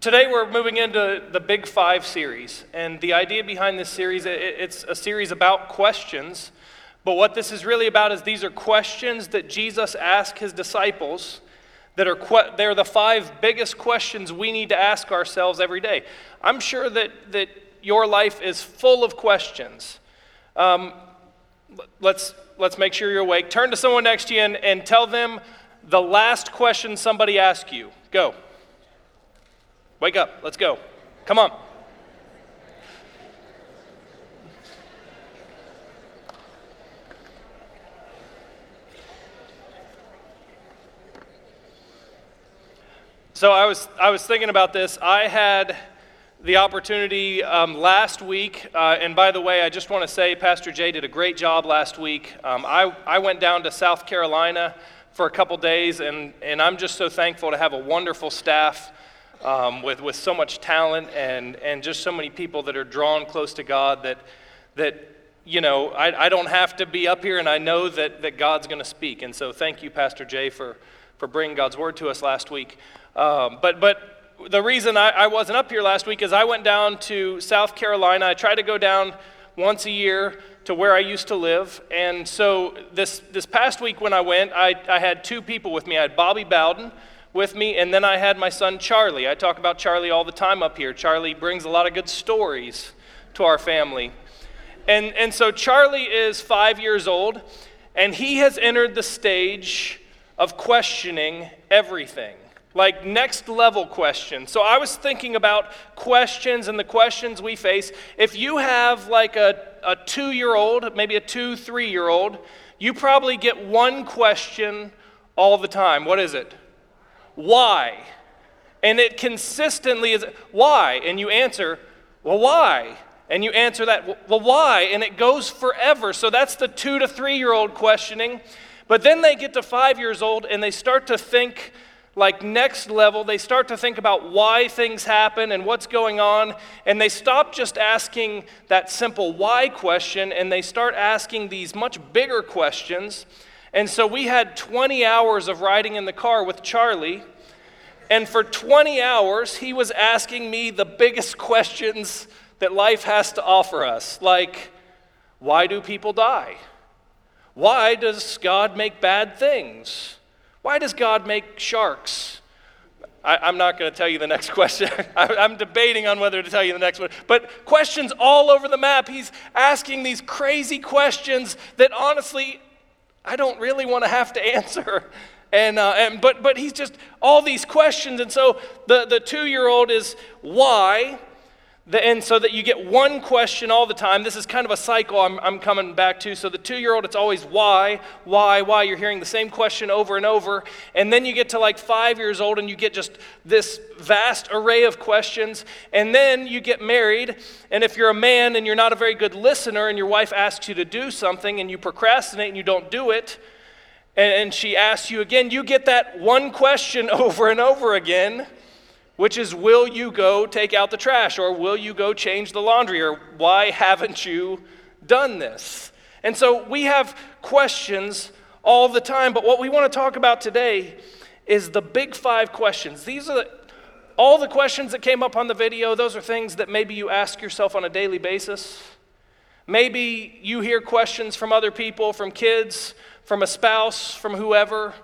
Today we're moving into the Big Five series, and the idea behind this series, it's a series about questions, but what this is really about is these are questions that Jesus asked his disciples that are que- they're the five biggest questions we need to ask ourselves every day. I'm sure that, that your life is full of questions. Um, let's, let's make sure you're awake. Turn to someone next to you and, and tell them the last question somebody asked you. Go. Wake up. Let's go. Come on. So I was, I was thinking about this. I had the opportunity um, last week, uh, and by the way, I just want to say Pastor Jay did a great job last week. Um, I, I went down to South Carolina for a couple days, and, and I'm just so thankful to have a wonderful staff um, with, with so much talent and, and just so many people that are drawn close to God that, that you know, I, I don't have to be up here and I know that, that God's going to speak. And so thank you, Pastor Jay, for, for bringing God's word to us last week. Um, but, but the reason I, I wasn't up here last week is I went down to South Carolina. I try to go down once a year to where I used to live. And so this, this past week when I went, I, I had two people with me. I had Bobby Bowden with me, and then I had my son Charlie. I talk about Charlie all the time up here. Charlie brings a lot of good stories to our family. And, and so Charlie is five years old, and he has entered the stage of questioning everything like next level questions. So I was thinking about questions and the questions we face. If you have like a, a two year old, maybe a two, three year old, you probably get one question all the time. What is it? Why? And it consistently is, why? And you answer, well, why? And you answer that, well, why? And it goes forever. So that's the two to three year old questioning. But then they get to five years old and they start to think like next level. They start to think about why things happen and what's going on. And they stop just asking that simple why question and they start asking these much bigger questions. And so we had 20 hours of riding in the car with Charlie. And for 20 hours, he was asking me the biggest questions that life has to offer us. Like, why do people die? Why does God make bad things? Why does God make sharks? I, am not going to tell you the next question. I, I'm debating on whether to tell you the next one. But questions all over the map. He's asking these crazy questions that honestly I don't really want to have to answer. And, uh, and but, but he's just all these questions. And so the, the two year old is why? And so that you get one question all the time. This is kind of a cycle I'm, I'm coming back to. So the two year old, it's always why, why, why. You're hearing the same question over and over. And then you get to like five years old and you get just this vast array of questions. And then you get married. And if you're a man and you're not a very good listener and your wife asks you to do something and you procrastinate and you don't do it, and, and she asks you again, you get that one question over and over again which is will you go take out the trash or will you go change the laundry or why haven't you done this? And so we have questions all the time, but what we want to talk about today is the big five questions. These are the, all the questions that came up on the video, those are things that maybe you ask yourself on a daily basis. Maybe you hear questions from other people, from kids, from a spouse, from whoever.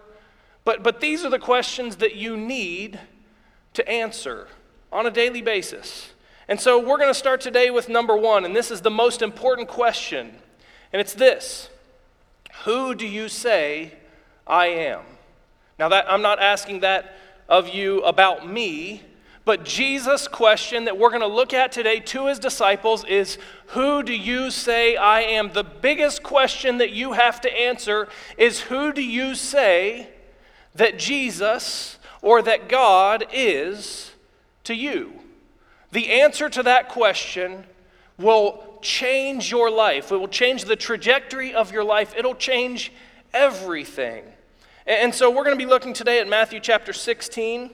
But, but these are the questions that you need to answer on a daily basis. And so we're going to start today with number one, and this is the most important question. And it's this Who do you say I am? Now, that, I'm not asking that of you about me, but Jesus' question that we're going to look at today to his disciples is Who do you say I am? The biggest question that you have to answer is Who do you say that Jesus or that God is to you? The answer to that question will change your life. It will change the trajectory of your life. It'll change everything. And so we're going to be looking today at Matthew chapter 16.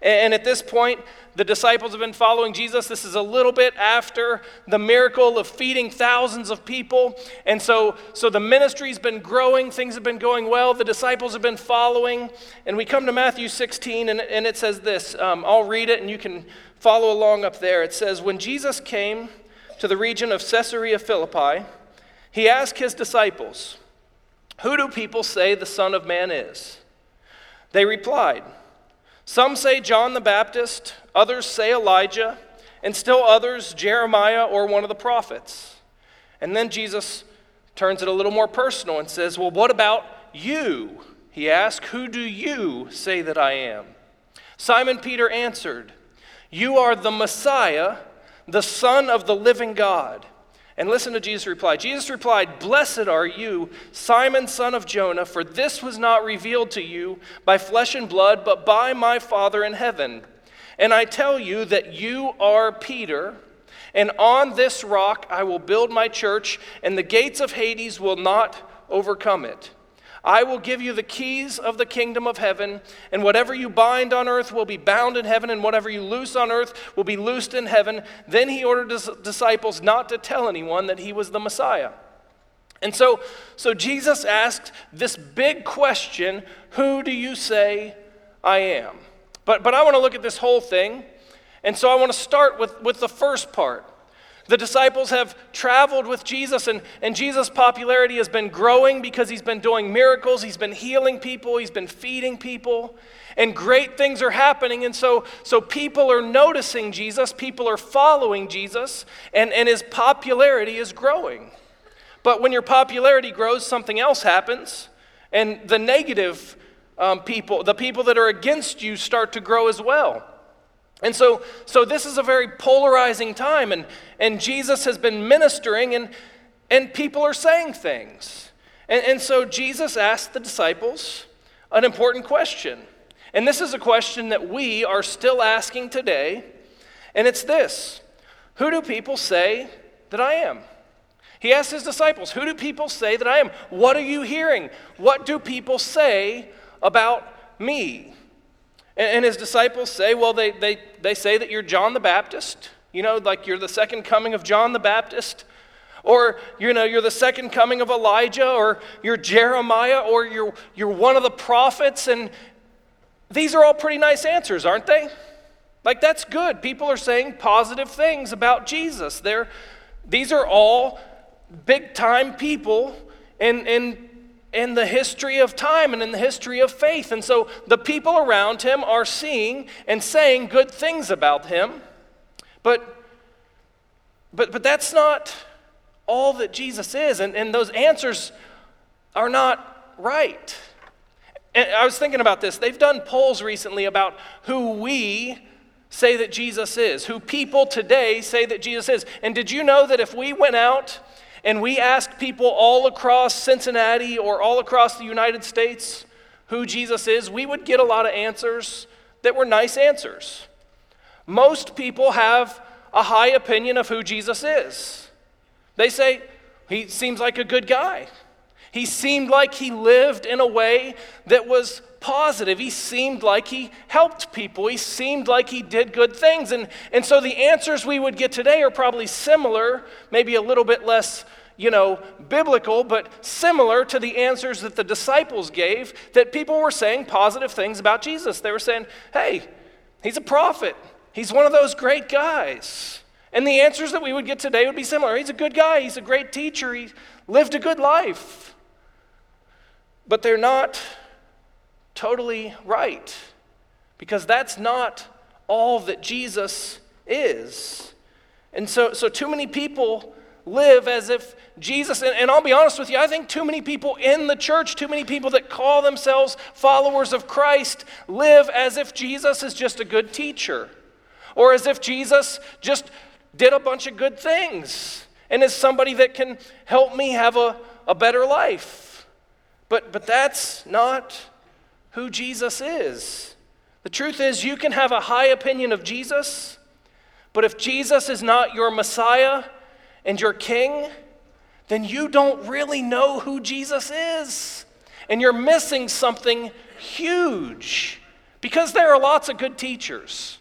And at this point, the disciples have been following Jesus. This is a little bit after the miracle of feeding thousands of people. And so, so the ministry's been growing, things have been going well, the disciples have been following. And we come to Matthew 16, and, and it says this um, I'll read it, and you can follow along up there. It says, When Jesus came to the region of Caesarea Philippi, he asked his disciples, Who do people say the Son of Man is? They replied, some say John the Baptist, others say Elijah, and still others Jeremiah or one of the prophets. And then Jesus turns it a little more personal and says, Well, what about you? He asked, Who do you say that I am? Simon Peter answered, You are the Messiah, the Son of the living God. And listen to Jesus' reply. Jesus replied, Blessed are you, Simon, son of Jonah, for this was not revealed to you by flesh and blood, but by my Father in heaven. And I tell you that you are Peter, and on this rock I will build my church, and the gates of Hades will not overcome it. I will give you the keys of the kingdom of heaven, and whatever you bind on earth will be bound in heaven, and whatever you loose on earth will be loosed in heaven. Then he ordered his disciples not to tell anyone that he was the Messiah. And so, so Jesus asked this big question Who do you say I am? But, but I want to look at this whole thing. And so I want to start with, with the first part. The disciples have traveled with Jesus, and, and Jesus' popularity has been growing because he's been doing miracles, he's been healing people, he's been feeding people, and great things are happening. And so, so people are noticing Jesus, people are following Jesus, and, and his popularity is growing. But when your popularity grows, something else happens, and the negative um, people, the people that are against you, start to grow as well. And so, so this is a very polarizing time, and, and Jesus has been ministering, and, and people are saying things. And, and so Jesus asked the disciples an important question. And this is a question that we are still asking today, and it's this Who do people say that I am? He asked his disciples, Who do people say that I am? What are you hearing? What do people say about me? And, and his disciples say, well, they, they, they say that you're John the Baptist, you know, like you're the second coming of John the Baptist. Or, you know, you're the second coming of Elijah, or you're Jeremiah, or you're, you're one of the prophets. And these are all pretty nice answers, aren't they? Like, that's good. People are saying positive things about Jesus. They're, these are all big time people in, in in the history of time and in the history of faith. And so the people around him are seeing and saying good things about him. But, but, but that's not all that Jesus is. And, and those answers are not right. And I was thinking about this. They've done polls recently about who we say that Jesus is, who people today say that Jesus is. And did you know that if we went out and we ask people all across Cincinnati or all across the United States who Jesus is, we would get a lot of answers that were nice answers. Most people have a high opinion of who Jesus is. They say, he seems like a good guy. He seemed like he lived in a way that was positive. He seemed like he helped people. He seemed like he did good things. And, and so the answers we would get today are probably similar, maybe a little bit less, you know, biblical, but similar to the answers that the disciples gave that people were saying positive things about Jesus. They were saying, hey, he's a prophet. He's one of those great guys. And the answers that we would get today would be similar. He's a good guy. He's a great teacher. He lived a good life. But they're not totally right because that's not all that Jesus is. And so, so too many people live as if Jesus, and, and, I'll be honest with you, I think too many people in the church, too many people that call themselves followers of Christ, live as if Jesus is just a good teacher, or as if Jesus just did a bunch of good things and is somebody that can help me have a, a better life. But, but that's not who Jesus is. The truth is, you can have a high opinion of Jesus, but if Jesus is not your Messiah and your King, then you don't really know who Jesus is. And you're missing something huge Because there are lots of good teachers.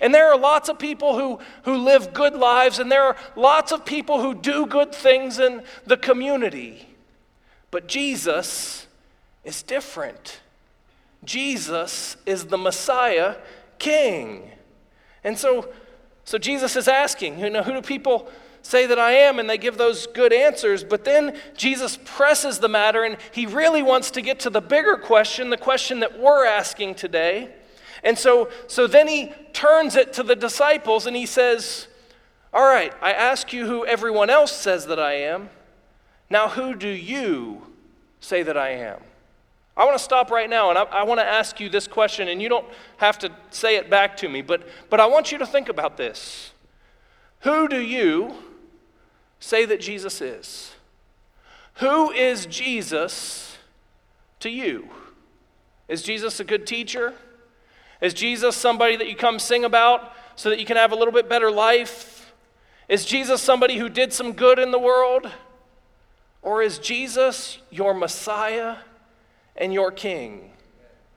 And there are lots of people who, who live good lives, and there are lots of people who do good things in the community. But Jesus is different. Jesus is the Messiah King. And so, so Jesus is asking, you know, who do people say that I am? And they give those good answers. But then Jesus presses the matter, and he really wants to get to the bigger question, the question that we're asking today. And so, so then he turns it to the disciples and he says, All right, I ask you who everyone else says that I am. Now, who do you say that I am? I want to stop right now and I, I, want to ask you this question, and you don't have to say it back to me, but, but I want you to think about this. Who do you say that Jesus is? Who is Jesus to you? Is Jesus a good teacher? Is Jesus somebody that you come sing about so that you can have a little bit better life? Is Jesus somebody who did some good in the world? Or is Jesus your Messiah and your King?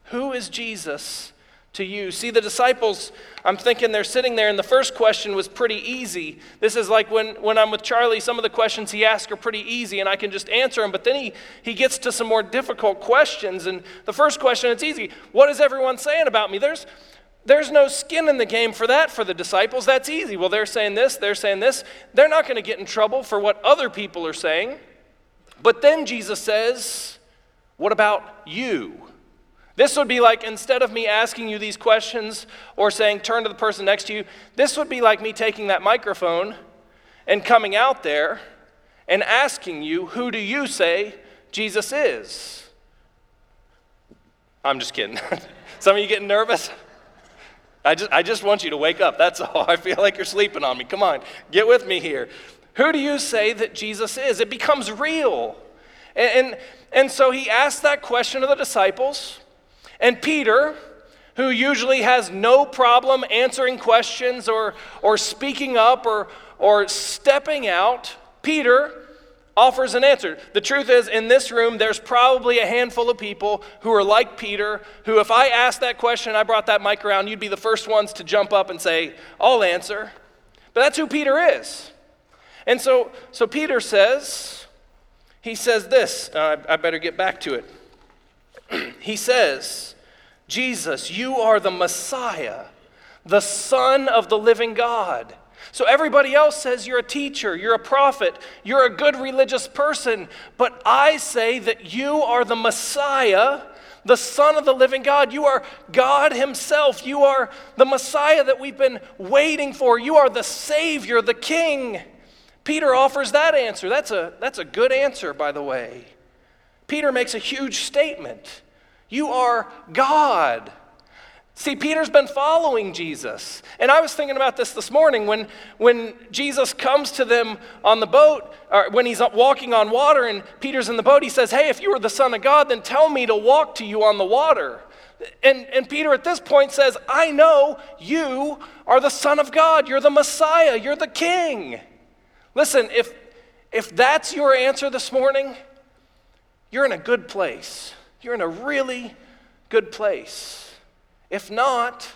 Who is Jesus to you? See, the disciples, I'm thinking they're sitting there, and the first question was pretty easy. This is like when, when I'm with Charlie, some of the questions he asks are pretty easy, and I can just answer them. But then he, he gets to some more difficult questions. And the first question, it's easy. What is everyone saying about me? There's, there's no skin in the game for that for the disciples. That's easy. Well, they're saying this, they're saying this. They're not going to get in trouble for what other people are saying. But then Jesus says, What about you? This would be like instead of me asking you these questions or saying, Turn to the person next to you, this would be like me taking that microphone and coming out there and asking you, Who do you say Jesus is? I'm just kidding. Some of you getting nervous? I just, I just want you to wake up. That's all. I feel like you're sleeping on me. Come on, get with me here. Who do you say that Jesus is? It becomes real. And, and, and so he asked that question of the disciples. And Peter, who usually has no problem answering questions or, or speaking up or, or stepping out, Peter offers an answer. The truth is, in this room, there's probably a handful of people who are like Peter, who, if I asked that question, I brought that mic around, you'd be the first ones to jump up and say, I'll answer. But that's who Peter is. And so, so Peter says, he says this, uh, I better get back to it. he says, Jesus, you are the Messiah, the Son of the living God. So everybody else says you're a teacher, you're a prophet, you're a good religious person, but I say that you are the Messiah, the Son of the living God. You are God Himself. You are the Messiah that we've been waiting for. You are the Savior, the King. Peter offers that answer. That's a, that's a good answer, by the way. Peter makes a huge statement You are God. See, Peter's been following Jesus. And I was thinking about this this morning when, when Jesus comes to them on the boat, or when he's walking on water and Peter's in the boat, he says, Hey, if you are the Son of God, then tell me to walk to you on the water. And, and Peter at this point says, I know you are the Son of God. You're the Messiah. You're the King. Listen, if, if that's your answer this morning, you're in a good place. You're in a really good place. If not,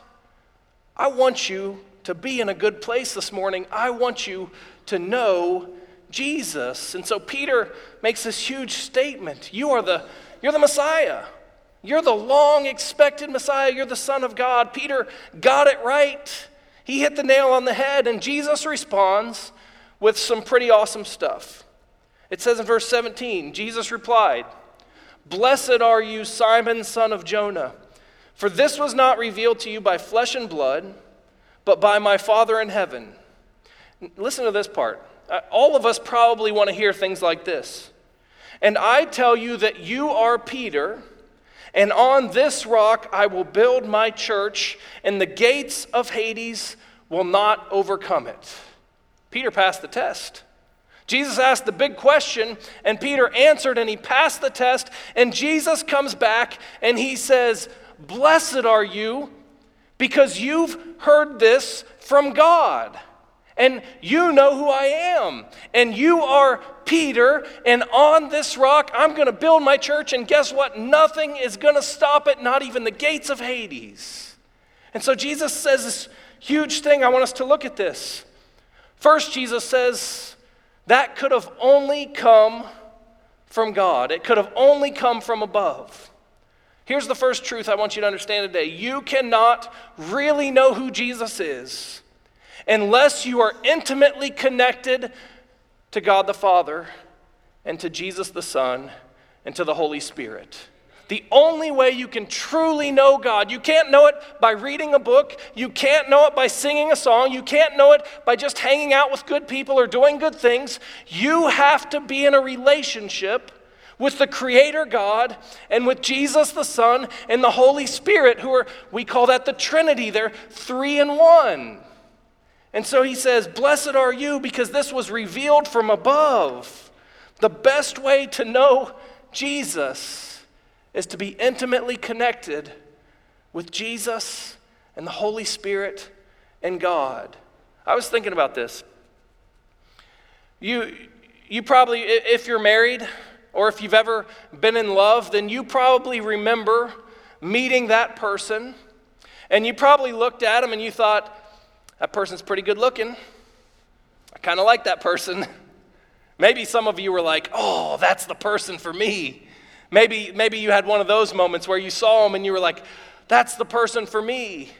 I want you to be in a good place this morning. I want you to know Jesus. And so Peter makes this huge statement. You are the you're the Messiah. You're the long expected Messiah. You're the Son of God. Peter got it right. He hit the nail on the head, and Jesus responds with some pretty awesome stuff. It says in verse 17 Jesus replied, Blessed are you, Simon, son of Jonah, for this was not revealed to you by flesh and blood, but by my Father in heaven. Listen to this part. Uh, all of us probably want to hear things like this. And I tell you that you are Peter, and on this rock I will build my church, and the gates of Hades will not overcome it. Peter passed the test. Jesus asked the big question, and Peter answered, and he passed the test. And Jesus comes back and he says, Blessed are you, because you've heard this from God. and you know who I am. And you are Peter, and on this rock I'm going to build my church, and guess what? Nothing is going to stop it, not even the gates of Hades. And so Jesus says this huge thing. I want us to look at this. First, Jesus says that could have only come from God, it could have only come from above. Here's the first truth I want you to understand today you cannot really know who Jesus is unless you are intimately connected to God the Father and to Jesus the Son and to the Holy Spirit. The only way you can truly know God, you can't know it by reading a book, you can't know it by singing a song, you can't know it by just hanging out with good people or doing good things. You have to be in a relationship with the Creator God and with Jesus the Son and the Holy Spirit, who are, we call that the Trinity. They're three in one. And so he says, Blessed are you because this was revealed from above. The best way to know Jesus is to be intimately connected with Jesus and the Holy Spirit and God. I was thinking about this. You, you probably, if you're married or if you've ever been in love, then you probably remember meeting that person and you probably looked at him and you thought, that person's pretty good looking. I kind of like that person. Maybe some of you were like, oh, that's the person for me. Maybe, maybe you had one of those moments where you saw them and you were like, that's the person for me.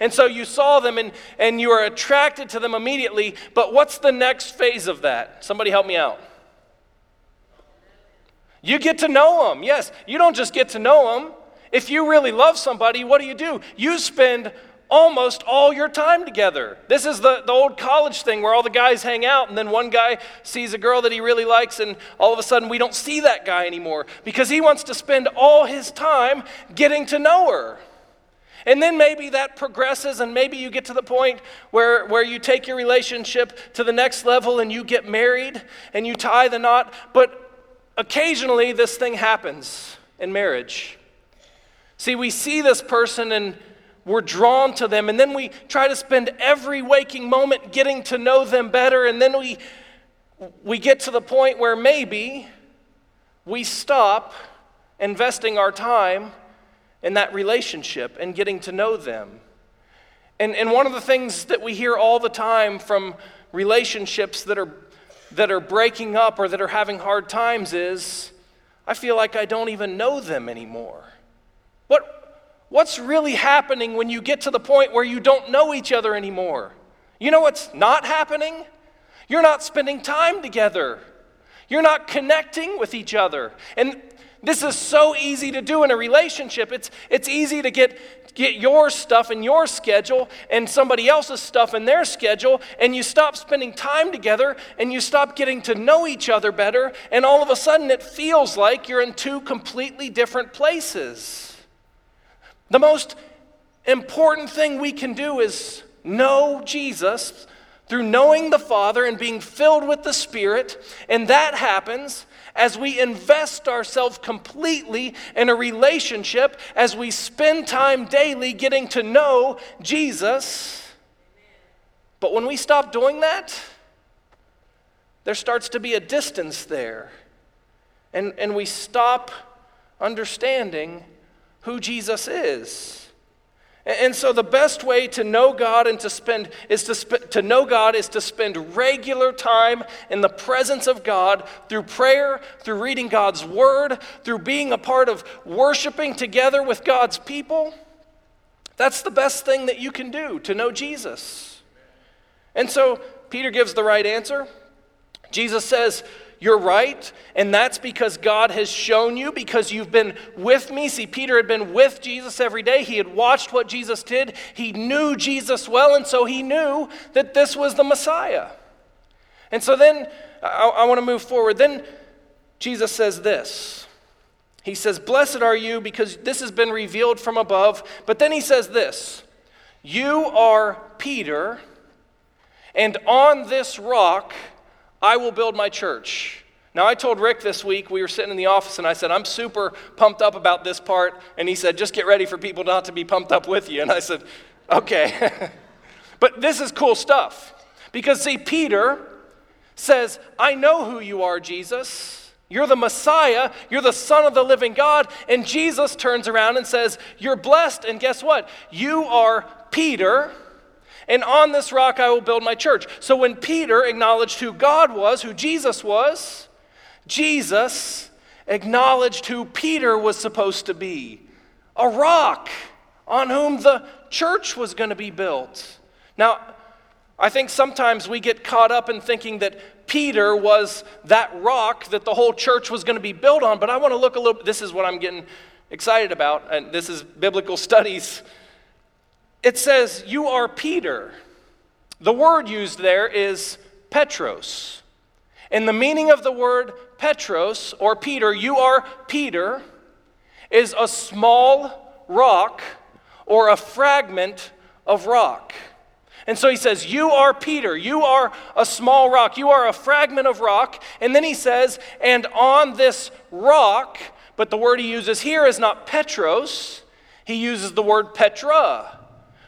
And so you saw them and, and you were attracted to them immediately. But what's the next phase of that? Somebody help me out. You get to know them. Yes, you don't just get to know them. If you really love somebody, what do you do? You spend almost all your time together. This is the, the old college thing where all the guys hang out, and then one guy sees a girl that he really likes, and all of a sudden we don't see that guy anymore because he wants to spend all his time getting to know her. And then maybe that progresses, and maybe you get to the point where, where you take your relationship to the next level and you get married and you tie the knot. But occasionally this thing happens in marriage. See, we see this person and we're drawn to them, and then we try to spend every waking moment getting to know them better, and then we, we get to the point where maybe we stop investing our time in that relationship and getting to know them. And, and one of the things that we hear all the time from relationships that are, that are breaking up or that are having hard times is I feel like I don't even know them anymore. What, What's really happening when you get to the point where you don't know each other anymore? You know what's not happening? You're not spending time together. You're not connecting with each other. And this is so easy to do in a relationship. It's, it's easy to get, get your stuff in your schedule and somebody else's stuff in their schedule, and you stop spending time together and you stop getting to know each other better, and all of a sudden it feels like you're in two completely different places. The most important thing we can do is know Jesus through knowing the Father and being filled with the Spirit. And that happens as we invest ourselves completely in a relationship, as we spend time daily getting to know Jesus. But when we stop doing that, there starts to be a distance there. And, and we stop understanding who Jesus is. And so the best way to know God and to spend is to, sp- to know God is to spend regular time in the presence of God through prayer, through reading God's word, through being a part of worshiping together with God's people. That's the best thing that you can do to know Jesus. And so Peter gives the right answer. Jesus says, you're right, and that's because God has shown you, because you've been with me. See, Peter had been with Jesus every day. He had watched what Jesus did. He knew Jesus well, and so he knew that this was the Messiah. And so then I, I want to move forward. Then Jesus says this He says, Blessed are you, because this has been revealed from above. But then he says this You are Peter, and on this rock, I will build my church. Now, I told Rick this week, we were sitting in the office, and I said, I'm super pumped up about this part. And he said, just get ready for people not to be pumped up with you. And I said, okay. but this is cool stuff. Because, see, Peter says, I know who you are, Jesus. You're the Messiah. You're the Son of the living God. And Jesus turns around and says, You're blessed. And guess what? You are Peter. And on this rock I will build my church. So when Peter acknowledged who God was, who Jesus was, Jesus acknowledged who Peter was supposed to be a rock on whom the church was going to be built. Now, I think sometimes we get caught up in thinking that Peter was that rock that the whole church was going to be built on, but I want to look a little this is what I'm getting excited about and this is biblical studies. It says you are Peter. The word used there is Petros. And the meaning of the word Petros or Peter, you are Peter, is a small rock or a fragment of rock. And so he says, You are Peter. You are a small rock. You are a fragment of rock. And then he says, And on this rock, but the word he uses here is not Petros, he uses the word Petra,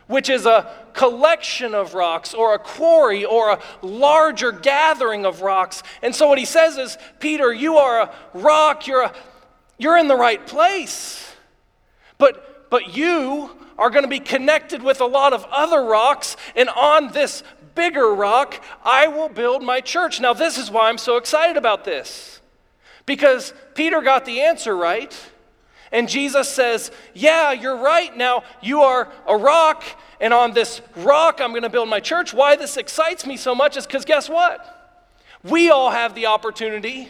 which is a collection of rocks or a quarry or a larger gathering of rocks. And so what he says is, Peter, you are a rock. You're, a, you're in the right place. But, but you are going to be connected with a lot of other rocks, and on this bigger rock, I will build my church. Now, this is why I'm so excited about this. Because Peter got the answer right, and Jesus says, Yeah, you're right. Now, you are a rock, and on this rock, I'm going to build my church. Why this excites me so much is because guess what? We all have the opportunity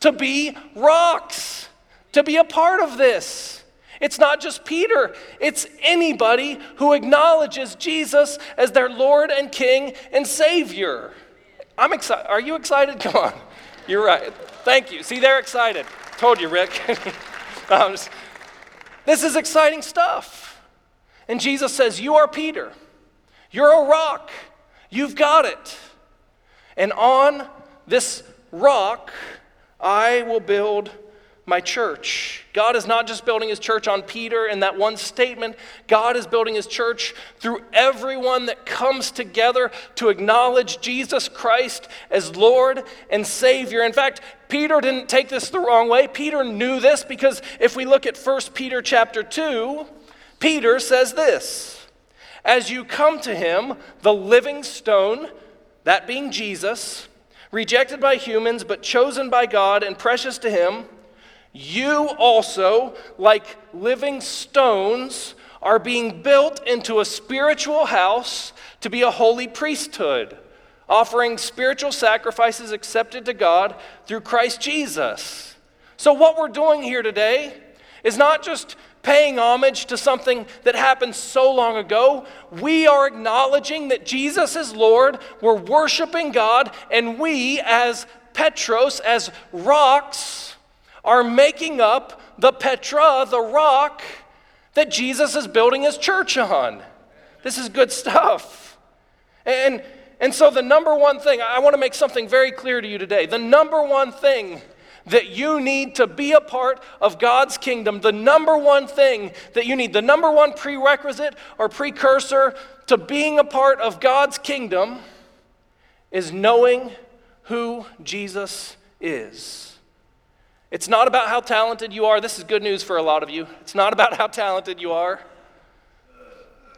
to be rocks, to be a part of this. It's not just Peter, it's anybody who acknowledges Jesus as their Lord and King and Savior. I'm excited. Are you excited? Come on. You're right. Thank you. See, they're excited. Told you, Rick. just, this is exciting stuff. And Jesus says, You are Peter. You're a rock. You've got it. And on this rock, I will build my church. God is not just building his church on Peter and that one statement. God is building his church through everyone that comes together to acknowledge Jesus Christ as Lord and Savior. In fact, Peter didn't take this the wrong way. Peter knew this because if we look at 1 Peter chapter 2, Peter says this As you come to him, the living stone, that being Jesus, rejected by humans but chosen by God and precious to him, you also, like living stones, are being built into a spiritual house to be a holy priesthood, offering spiritual sacrifices accepted to God through Christ Jesus. So, what we're doing here today is not just paying homage to something that happened so long ago. We are acknowledging that Jesus is Lord. We're worshiping God, and we, as Petros, as rocks, are making up the Petra, the rock that Jesus is building his church on. This is good stuff. And, and so, the number one thing, I want to make something very clear to you today. The number one thing that you need to be a part of God's kingdom, the number one thing that you need, the number one prerequisite or precursor to being a part of God's kingdom is knowing who Jesus is. It's not about how talented you are. This is good news for a lot of you. It's not about how talented you are.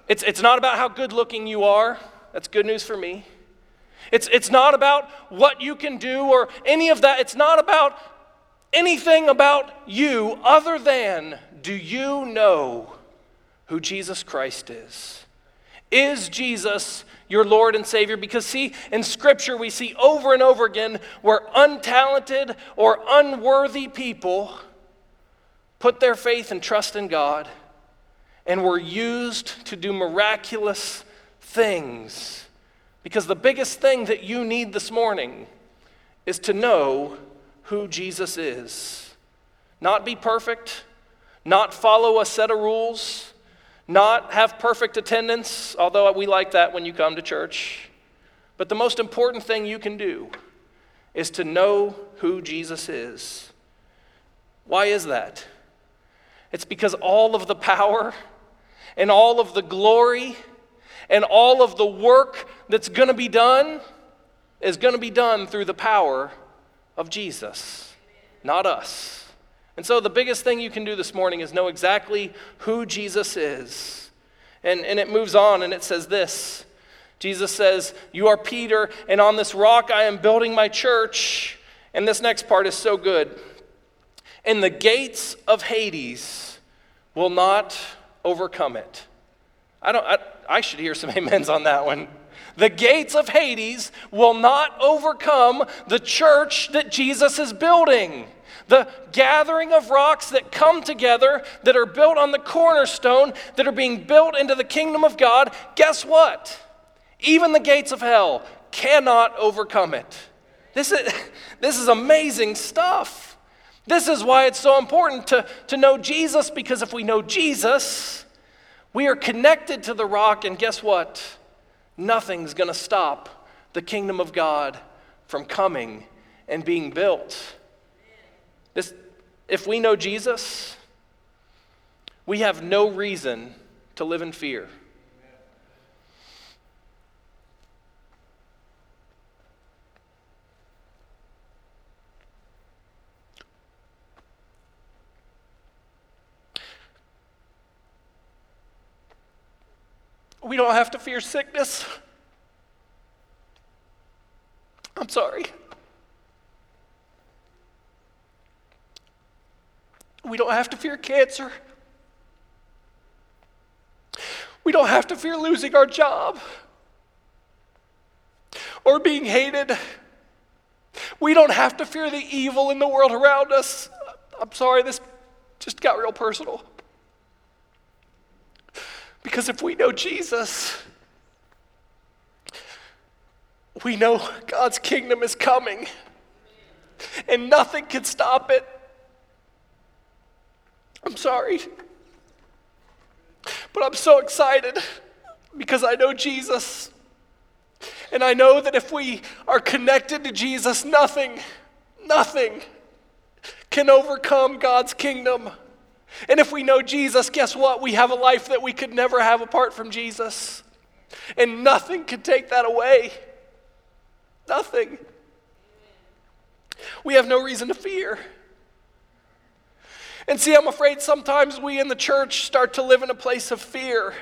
It's, it's not about how good looking you are. That's good news for me. It's, it's not about what you can do or any of that. It's not about anything about you other than do you know who Jesus Christ is? Is Jesus your Lord and Savior? Because, see, in Scripture, we see over and over again where untalented or unworthy people put their faith and trust in God and were used to do miraculous things. Because the biggest thing that you need this morning is to know who Jesus is. Not be perfect, not follow a set of rules not have perfect attendance, although we like that when you come to church. But the most important thing you can do is to know who Jesus is. Why is that? It's because all of the power and all of the glory And all of the work that's going to be done is going to be done through the power of Jesus, not us. And so, the biggest thing you can do this morning is know exactly who Jesus is. And, and it moves on and it says this Jesus says, You are Peter, and on this rock I am building my church. And this next part is so good. And the gates of Hades will not overcome it. I, don't, I, I should hear some amens on that one. The gates of Hades will not overcome the church that Jesus is building. The gathering of rocks that come together, that are built on the cornerstone, that are being built into the kingdom of God, guess what? Even the gates of hell cannot overcome it. This is, this is amazing stuff. This is why it's so important to, to know Jesus, because if we know Jesus, we are connected to the rock, and guess what? Nothing's going to stop the kingdom of God from coming and being built. This, if we know Jesus, we have no reason to live in fear. We don't have to fear sickness. I'm sorry. We don't have to fear cancer. We don't have to fear losing our job or being hated. We don't have to fear the evil in the world around us. I'm sorry, this just got real personal. Because if we know Jesus, we know God's kingdom is coming and nothing can stop it. I'm sorry. But I'm so excited because I know Jesus. And I know that if we are connected to Jesus, nothing, nothing can overcome God's kingdom. And if we know Jesus, guess what? We have a life that we could never have apart from Jesus. And nothing can take that away. Nothing. We have no reason to fear. And see, I'm afraid sometimes we in the church start to live in a place of fear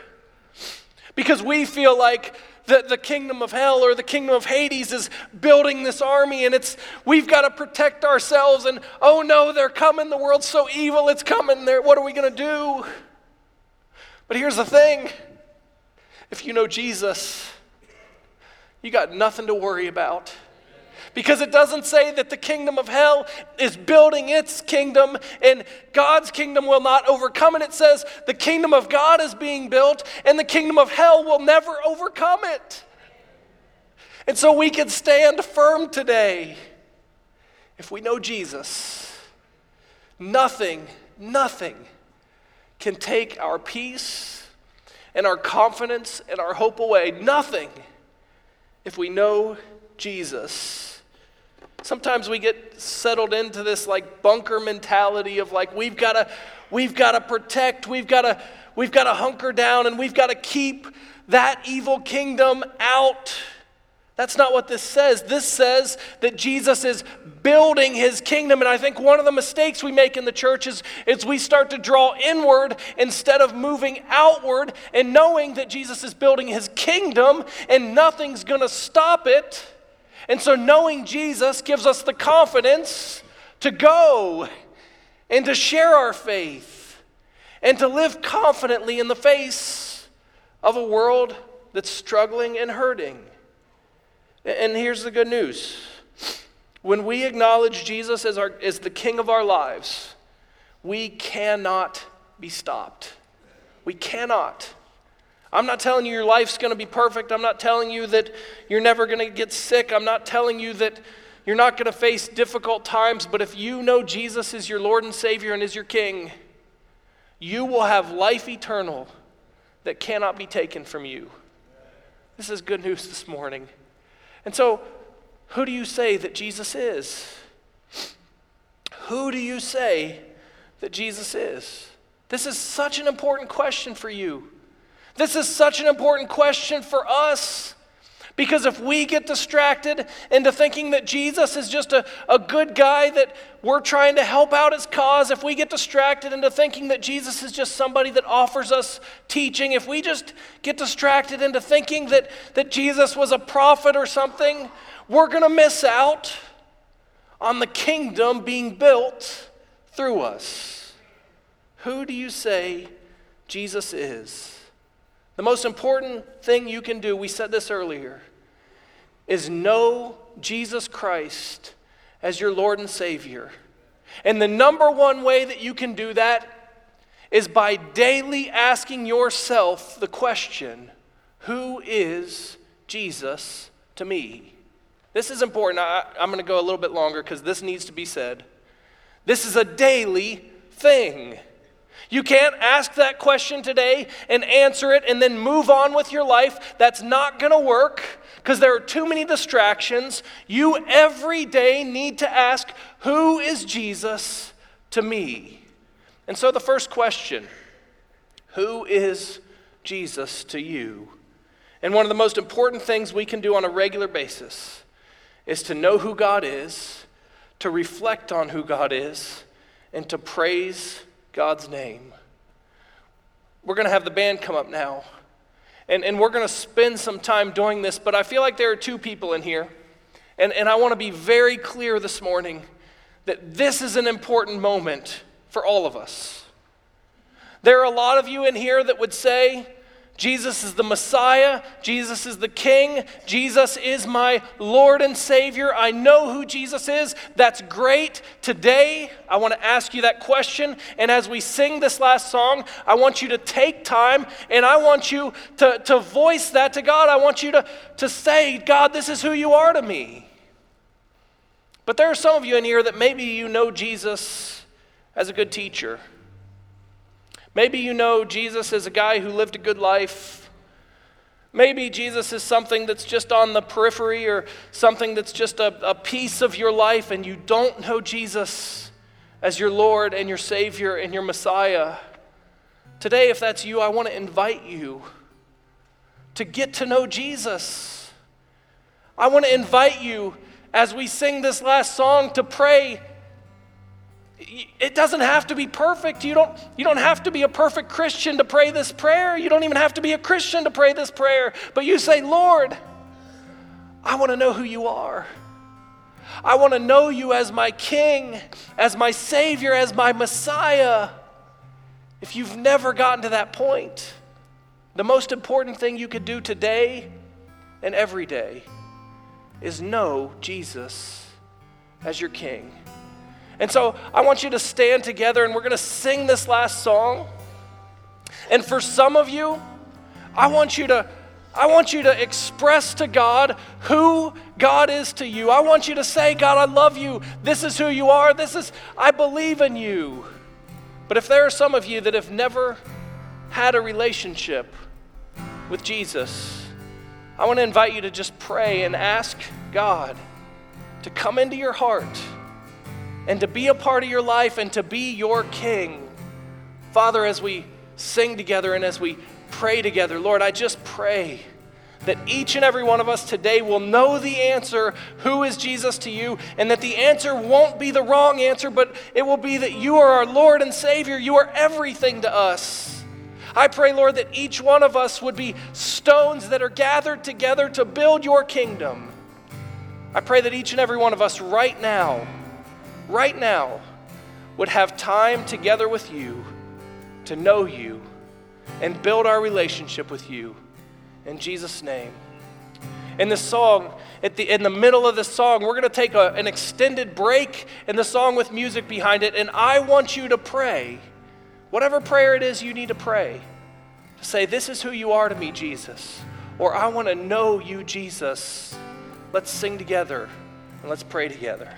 because we feel like the, the kingdom of hell or the kingdom of Hades is building this army and it's we've got to protect ourselves and oh no, they're coming, the world's so evil, it's coming. There, what are we gonna do? But here's the thing if you know Jesus, you got nothing to worry about because it doesn't say that the kingdom of hell is building its kingdom and God's kingdom will not overcome it. It says the kingdom of God is being built and the kingdom of hell will never overcome it. And so we can stand firm today if we know Jesus. Nothing, nothing can take our peace and our confidence and our hope away. Nothing if we know Jesus. Sometimes we get settled into this like bunker mentality of like we've got to we've got to protect, we've got to we've got to hunker down and we've got to keep that evil kingdom out. That's not what this says. This says that Jesus is building his kingdom. And I think one of the mistakes we make in the church is, is we start to draw inward instead of moving outward and knowing that Jesus is building his kingdom and nothing's going to stop it. And so, knowing Jesus gives us the confidence to go and to share our faith and to live confidently in the face of a world that's struggling and hurting. And here's the good news when we acknowledge Jesus as, our, as the King of our lives, we cannot be stopped. We cannot. I'm not telling you your life's going to be perfect. I'm not telling you that you're never going to get sick. I'm not telling you that you're not going to face difficult times. But if you know Jesus is your Lord and Savior and is your King, you will have life eternal that cannot be taken from you. This is good news this morning. And so, who do you say that Jesus is? Who do you say that Jesus is? This is such an important question for you. This is such an important question for us. Because if we get distracted into thinking that Jesus is just a, a good guy that we're trying to help out his cause, if we get distracted into thinking that Jesus is just somebody that offers us teaching, if we just get distracted into thinking that, that Jesus was a prophet or something, we're going to miss out on the kingdom being built through us. Who do you say Jesus is? The most important thing you can do, we said this earlier, is know Jesus Christ as your Lord and Savior. And the number one way that you can do that is by daily asking yourself the question Who is Jesus to me? This is important. I, am going to go a little bit longer because this needs to be said. This is a daily thing. You can't ask that question today and answer it and then move on with your life. That's not going to work because there are too many distractions. You every day need to ask, Who is Jesus to me? And so the first question Who is Jesus to you? And one of the most important things we can do on a regular basis is to know who God is, to reflect on who God is, and to praise God's name. We're going to have the band come up now. And, and we're going to spend some time doing this, but I feel like there are two people in here. And, and I want to be very clear this morning that this is an important moment for all of us. There are a lot of you in here that would say, Jesus is the Messiah. Jesus is the King. Jesus is my Lord and Savior. I know who Jesus is. That's great. Today, I want to ask you that question. And as we sing this last song, I want you to take time and I want you to, to voice that to God. I want you to, to say, God, this is who you are to me. But there are some of you in here that maybe you know Jesus as a good teacher. Maybe you know Jesus as a guy who lived a good life. Maybe Jesus is something that's just on the periphery or something that's just a, a piece of your life, and you don't know Jesus as your Lord and your Savior and your Messiah. Today, if that's you, I want to invite you to get to know Jesus. I want to invite you as we sing this last song to pray it doesn't have to be perfect. You don't, you don't have to be a perfect Christian to pray this prayer. You don't even have to be a Christian to pray this prayer. But you say, Lord, I want to know who you are. I want to know you as my King, as my Savior, as my Messiah. If you've never gotten to that point, the most important thing you could do today and every day is know Jesus as your King. And so I want you to stand together and we're going to sing this last song. And for some of you, I want you to I want you to express to God who God is to you. I want you to say, God, I love you. This is who you are. This is I believe in you. But if there are some of you that have never had a relationship with Jesus, I want to invite you to just pray and ask God to come into your heart and to be a part of your life and to be your king. Father, as we sing together and as we pray together, Lord, I just pray that each and every one of us today will know the answer who is Jesus to you, and that the answer won't be the wrong answer, but it will be that you are our Lord and Savior. You are everything to us. I pray, Lord, that each one of us would be stones that are gathered together to build your kingdom. I pray that each and every one of us right now right now would have time together with you to know you and build our relationship with you. In Jesus' name. In the song, at the, in the middle of the song, we're going to take a, an extended break in the song with music behind it, and I want you to pray, whatever prayer it is you need to pray, to say, This is who you are to me, Jesus, or I want to know you, Jesus. Let's sing together and let's pray together.